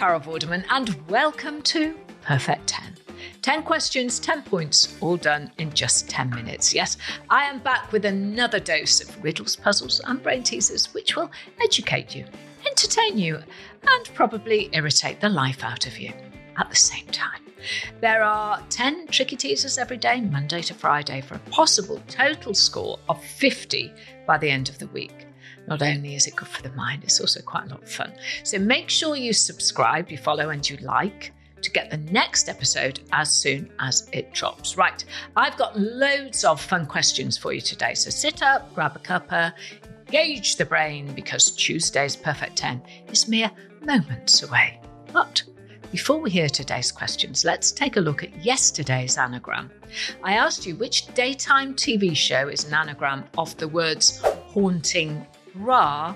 Carol Vorderman, and welcome to Perfect 10. 10 questions, 10 points, all done in just 10 minutes. Yes, I am back with another dose of riddles, puzzles, and brain teasers, which will educate you, entertain you, and probably irritate the life out of you at the same time. There are 10 tricky teasers every day, Monday to Friday, for a possible total score of 50 by the end of the week. Not only is it good for the mind, it's also quite a lot of fun. So make sure you subscribe, you follow, and you like to get the next episode as soon as it drops. Right, I've got loads of fun questions for you today. So sit up, grab a cuppa, engage the brain because Tuesday's Perfect 10 is mere moments away. But before we hear today's questions, let's take a look at yesterday's anagram. I asked you which daytime TV show is an anagram of the words haunting bra,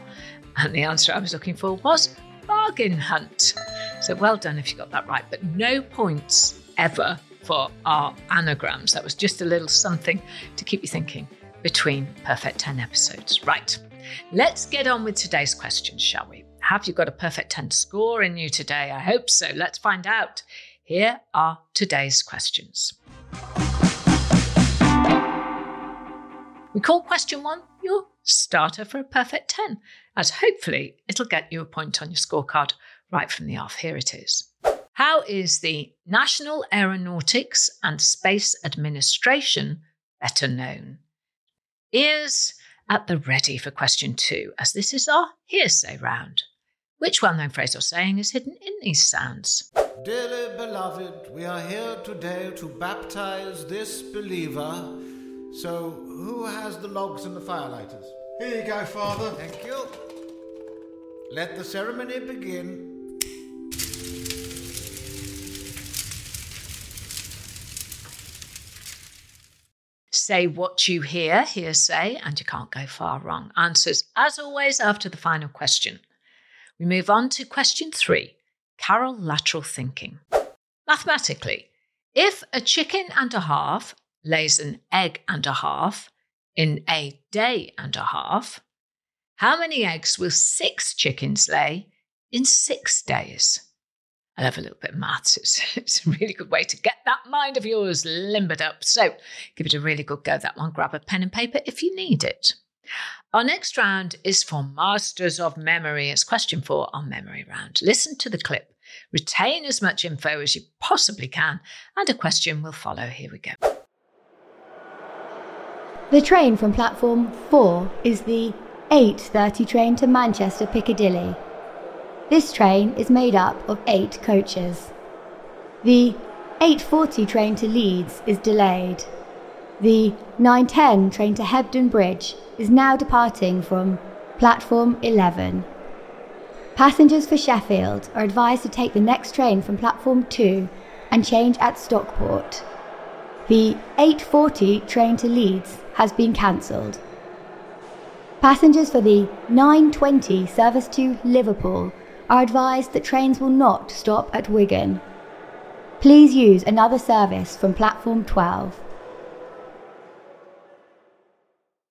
and the answer I was looking for was bargain hunt. So well done if you got that right, but no points ever for our anagrams. That was just a little something to keep you thinking between Perfect 10 episodes. Right, let's get on with today's questions, shall we? Have you got a perfect 10 score in you today? I hope so. Let's find out. Here are today's questions. We call question one your starter for a perfect 10, as hopefully it'll get you a point on your scorecard right from the off. Here it is. How is the National Aeronautics and Space Administration better known? Ears at the ready for question two, as this is our hearsay round. Which well known phrase or saying is hidden in these sounds? Dearly beloved, we are here today to baptize this believer. So, who has the logs and the firelighters? Here you go, Father. Thank you. Let the ceremony begin. Say what you hear, hearsay, and you can't go far wrong. Answers, as always, after the final question. We move on to question three Carol lateral thinking. Mathematically, if a chicken and a half lays an egg and a half in a day and a half, how many eggs will six chickens lay in six days? I love a little bit of maths. It's, it's a really good way to get that mind of yours limbered up. So give it a really good go, that one. Grab a pen and paper if you need it. Our next round is for Masters of Memory. It's question four on Memory Round. Listen to the clip, retain as much info as you possibly can, and a question will follow. Here we go. The train from platform 4 is the 8:30 train to Manchester Piccadilly. This train is made up of 8 coaches. The 8:40 train to Leeds is delayed. The 9:10 train to Hebden Bridge is now departing from platform 11. Passengers for Sheffield are advised to take the next train from platform 2 and change at Stockport. The 8:40 train to Leeds has been cancelled. Passengers for the 9:20 service to Liverpool are advised that trains will not stop at Wigan. Please use another service from platform 12.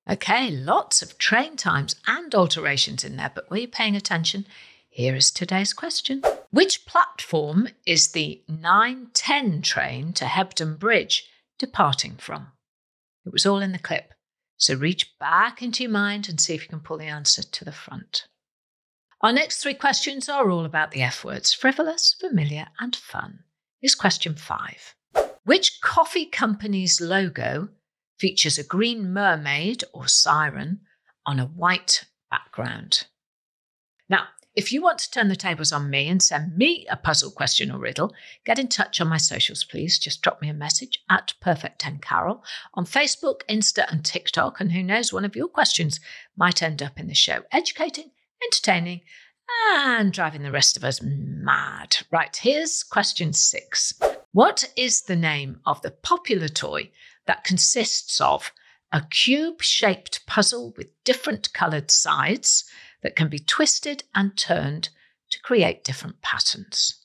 Okay, lots of train times and alterations in there, but were you paying attention? Here is today's question. Which platform is the 910 train to Hebden Bridge departing from? It was all in the clip, so reach back into your mind and see if you can pull the answer to the front. Our next three questions are all about the F words frivolous, familiar, and fun. Here's question five Which coffee company's logo features a green mermaid or siren on a white background. Now, If you want to turn the tables on me and send me a puzzle question or riddle, get in touch on my socials, please. Just drop me a message at Perfect 10 Carol on Facebook, Insta, and TikTok. And who knows, one of your questions might end up in the show, educating, entertaining, and driving the rest of us mad. Right, here's question six What is the name of the popular toy that consists of a cube shaped puzzle with different coloured sides? That can be twisted and turned to create different patterns.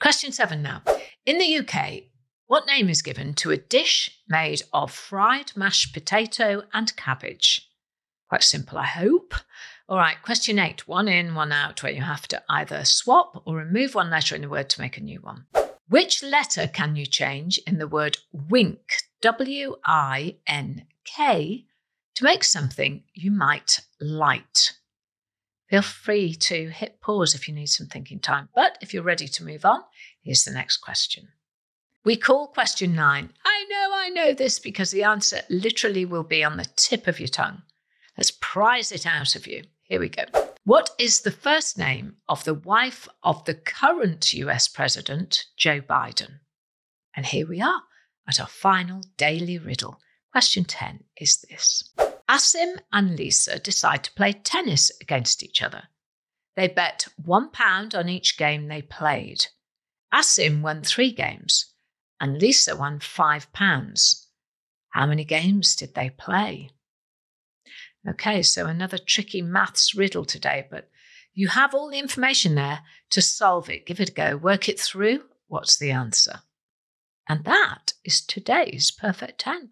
Question seven now. In the UK, what name is given to a dish made of fried mashed potato and cabbage? Quite simple, I hope. All right, question eight one in, one out, where you have to either swap or remove one letter in the word to make a new one. Which letter can you change in the word wink, W I N K, to make something you might light? Feel free to hit pause if you need some thinking time. But if you're ready to move on, here's the next question. We call question nine. I know, I know this because the answer literally will be on the tip of your tongue. Let's prize it out of you. Here we go. What is the first name of the wife of the current US President, Joe Biden? And here we are at our final daily riddle. Question 10 is this Asim and Lisa decide to play tennis against each other. They bet £1 on each game they played. Asim won three games, and Lisa won £5. How many games did they play? Okay, so another tricky maths riddle today, but you have all the information there to solve it. Give it a go, work it through. What's the answer? And that is today's Perfect 10.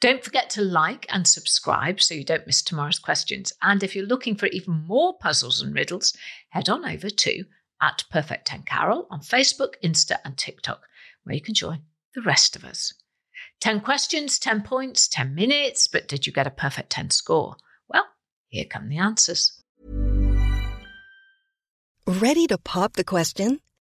Don't forget to like and subscribe so you don't miss tomorrow's questions. And if you're looking for even more puzzles and riddles, head on over to at Perfect 10 Carol on Facebook, Insta, and TikTok, where you can join the rest of us. 10 questions, 10 points, 10 minutes, but did you get a perfect 10 score? Well, here come the answers. Ready to pop the question?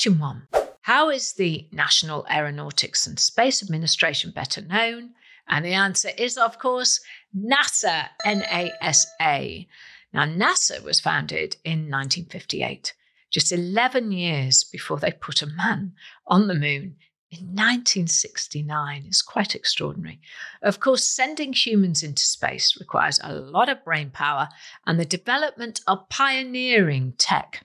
Question one How is the National Aeronautics and Space Administration better known? And the answer is, of course, NASA, NASA. Now, NASA was founded in 1958, just 11 years before they put a man on the moon in 1969 is quite extraordinary. Of course, sending humans into space requires a lot of brain power and the development of pioneering tech.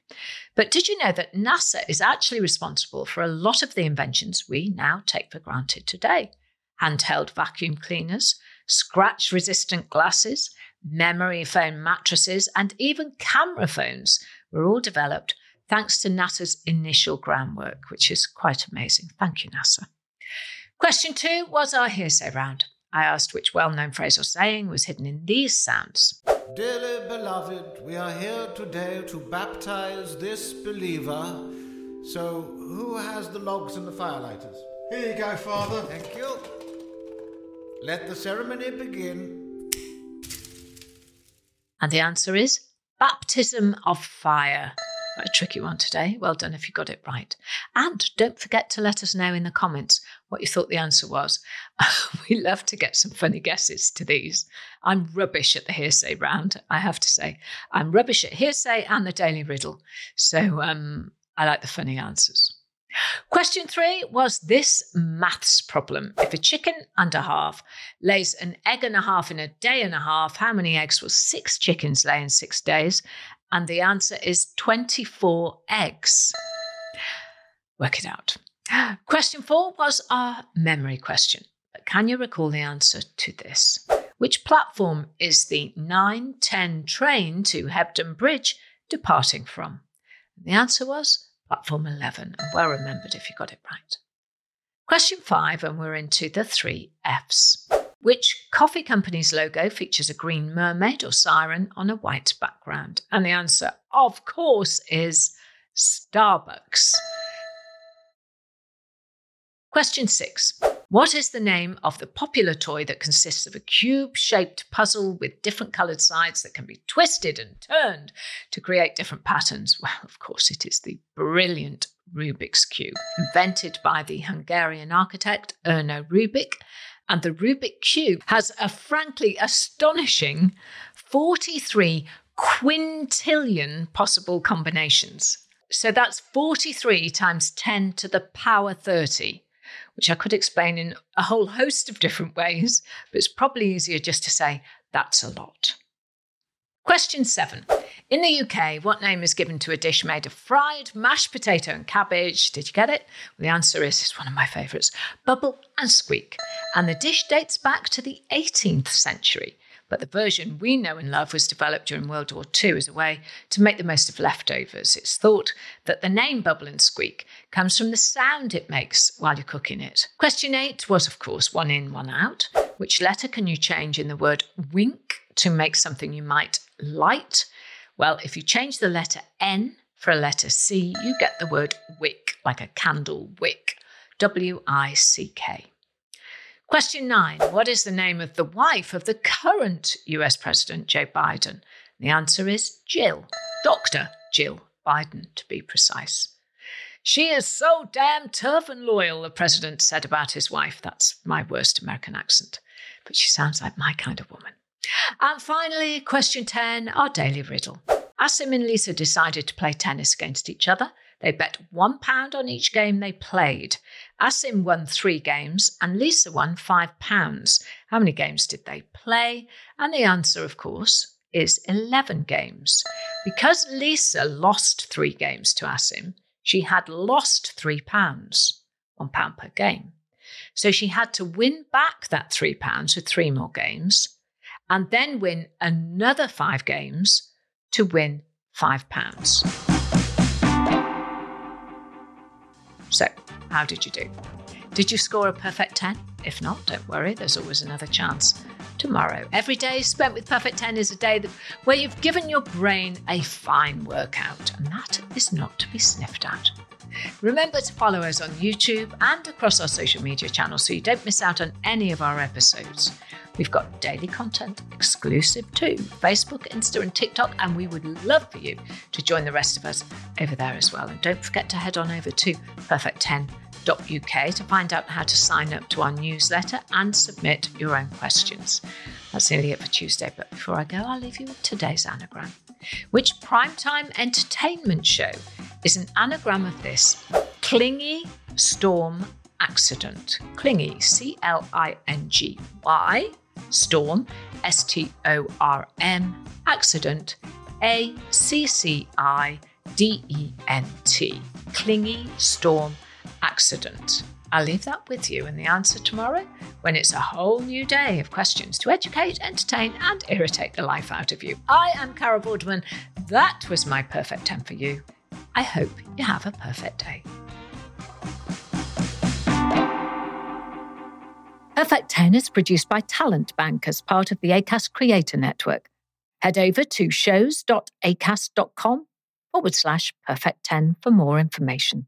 But did you know that NASA is actually responsible for a lot of the inventions we now take for granted today? Handheld vacuum cleaners, scratch resistant glasses, memory foam mattresses, and even camera phones were all developed thanks to NASA's initial groundwork, which is quite amazing. Thank you, NASA. Question two was our hearsay round. I asked which well known phrase or saying was hidden in these sounds. Dearly beloved, we are here today to baptize this believer. So, who has the logs and the firelighters? Here you go, Father. Thank you. Let the ceremony begin. And the answer is baptism of fire. A tricky one today. Well done if you got it right. And don't forget to let us know in the comments what you thought the answer was. we love to get some funny guesses to these. I'm rubbish at the hearsay round, I have to say. I'm rubbish at hearsay and the daily riddle. So um, I like the funny answers. Question three was this maths problem. If a chicken and a half lays an egg and a half in a day and a half, how many eggs will six chickens lay in six days? And the answer is 24 eggs. Work it out. Question four was our memory question. Can you recall the answer to this? Which platform is the 910 train to Hebden Bridge departing from? the answer was platform 11, and well remembered if you got it right. Question five, and we're into the three F's. Which coffee company's logo features a green mermaid or siren on a white background? And the answer, of course, is Starbucks. Question six What is the name of the popular toy that consists of a cube shaped puzzle with different coloured sides that can be twisted and turned to create different patterns? Well, of course, it is the brilliant Rubik's Cube, invented by the Hungarian architect Erno Rubik. And the Rubik Cube has a frankly astonishing 43 quintillion possible combinations. So that's 43 times 10 to the power 30 which I could explain in a whole host of different ways, but it's probably easier just to say that's a lot. Question seven. In the UK, what name is given to a dish made of fried mashed potato and cabbage? Did you get it? Well, the answer is it's one of my favourites bubble and squeak. And the dish dates back to the 18th century but the version we know and love was developed during World War II as a way to make the most of leftovers. It's thought that the name Bubble and Squeak comes from the sound it makes while you're cooking it. Question eight was, of course, one in, one out. Which letter can you change in the word wink to make something you might light? Well, if you change the letter N for a letter C, you get the word wick, like a candle wick. W I C K. Question nine What is the name of the wife of the current US President, Joe Biden? The answer is Jill, Dr. Jill Biden, to be precise. She is so damn tough and loyal, the president said about his wife. That's my worst American accent, but she sounds like my kind of woman. And finally, question 10, our daily riddle. Asim and Lisa decided to play tennis against each other. They bet £1 on each game they played. Asim won three games and Lisa won £5. How many games did they play? And the answer, of course, is 11 games. Because Lisa lost three games to Asim, she had lost £3, £1 per game. So she had to win back that £3 with three more games and then win another five games to win £5. So, how did you do? Did you score a perfect 10? If not, don't worry, there's always another chance tomorrow. Every day spent with Perfect 10 is a day that, where you've given your brain a fine workout, and that is not to be sniffed at. Remember to follow us on YouTube and across our social media channels so you don't miss out on any of our episodes. We've got daily content exclusive to Facebook, Insta, and TikTok, and we would love for you to join the rest of us over there as well. And don't forget to head on over to perfect10.uk to find out how to sign up to our newsletter and submit your own questions. That's nearly it for Tuesday, but before I go, I'll leave you with today's anagram. Which primetime entertainment show is an anagram of this clingy storm accident? Clingy, C L I N G Y, storm, S T O R M, accident, A C C I D E N T. Clingy storm accident. I'll leave that with you and the answer tomorrow when it's a whole new day of questions to educate, entertain, and irritate the life out of you. I am Carol Vorderman. That was my perfect 10 for you. I hope you have a perfect day. Perfect 10 is produced by Talent Bank as part of the ACAST Creator Network. Head over to shows.acast.com forward slash perfect 10 for more information.